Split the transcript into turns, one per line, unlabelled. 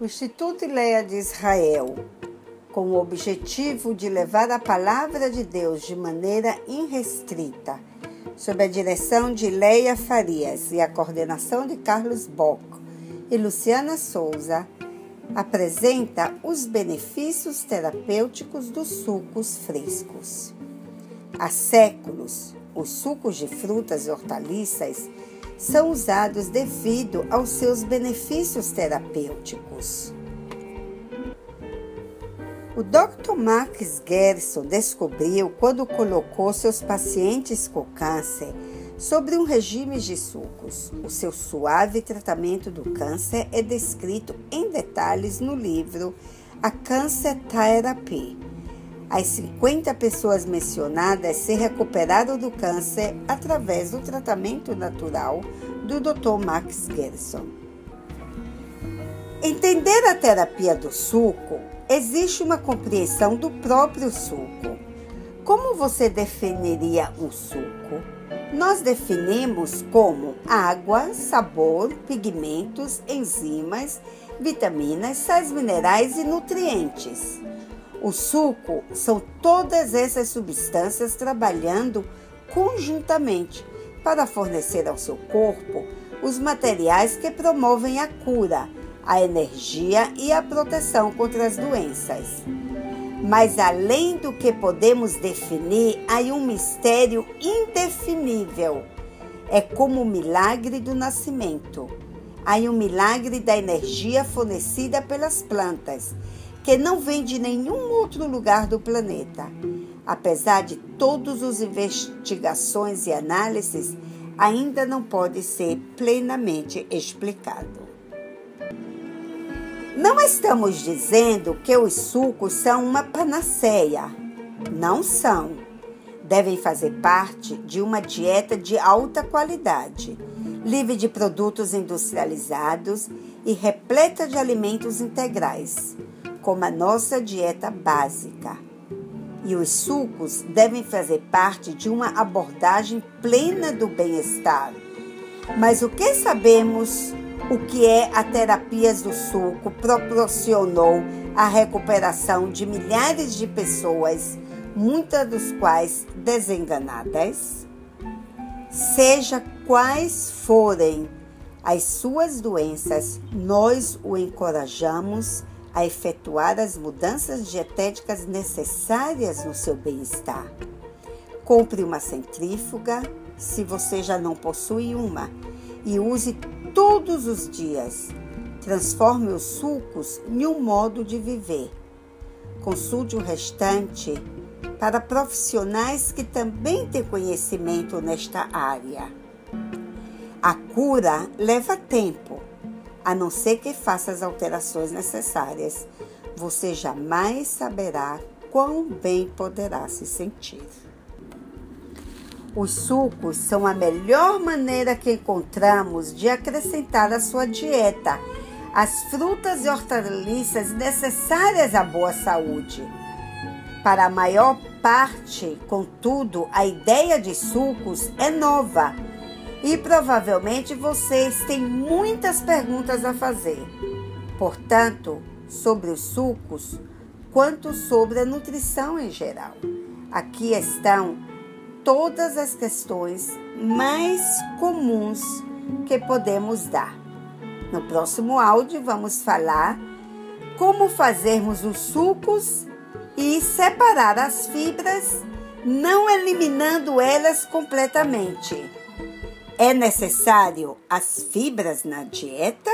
O Instituto Leia de Israel, com o objetivo de levar a palavra de Deus de maneira irrestrita, sob a direção de Leia Farias e a coordenação de Carlos Bock e Luciana Souza, apresenta os benefícios terapêuticos dos sucos frescos. Há séculos, os sucos de frutas e hortaliças são usados devido aos seus benefícios terapêuticos. O Dr. Max Gerson descobriu quando colocou seus pacientes com câncer sobre um regime de sucos. O seu suave tratamento do câncer é descrito em detalhes no livro A Cancer Therapy as 50 pessoas mencionadas se recuperaram do câncer através do tratamento natural do Dr. Max Gerson. Entender a terapia do suco existe uma compreensão do próprio suco. Como você definiria um suco? Nós definimos como água, sabor, pigmentos, enzimas, vitaminas, sais minerais e nutrientes. O suco são todas essas substâncias trabalhando conjuntamente para fornecer ao seu corpo os materiais que promovem a cura, a energia e a proteção contra as doenças. Mas além do que podemos definir, há um mistério indefinível. É como o milagre do nascimento. Há um milagre da energia fornecida pelas plantas que não vem de nenhum outro lugar do planeta. Apesar de todas as investigações e análises, ainda não pode ser plenamente explicado. Não estamos dizendo que os sucos são uma panaceia. Não são. Devem fazer parte de uma dieta de alta qualidade, livre de produtos industrializados e repleta de alimentos integrais como a nossa dieta básica. E os sucos devem fazer parte de uma abordagem plena do bem-estar. Mas o que sabemos o que é a terapia do suco proporcionou a recuperação de milhares de pessoas, muitas das quais desenganadas? Seja quais forem as suas doenças, nós o encorajamos a efetuar as mudanças dietéticas necessárias no seu bem-estar. Compre uma centrífuga, se você já não possui uma, e use todos os dias. Transforme os sucos em um modo de viver. Consulte o restante para profissionais que também têm conhecimento nesta área. A cura leva tempo a não ser que faça as alterações necessárias. Você jamais saberá quão bem poderá se sentir. Os sucos são a melhor maneira que encontramos de acrescentar à sua dieta as frutas e hortaliças necessárias à boa saúde. Para a maior parte, contudo, a ideia de sucos é nova e provavelmente vocês têm muitas perguntas a fazer. Portanto, sobre os sucos, quanto sobre a nutrição em geral. Aqui estão todas as questões mais comuns que podemos dar. No próximo áudio, vamos falar como fazermos os sucos e separar as fibras, não eliminando elas completamente é necessário as fibras na dieta?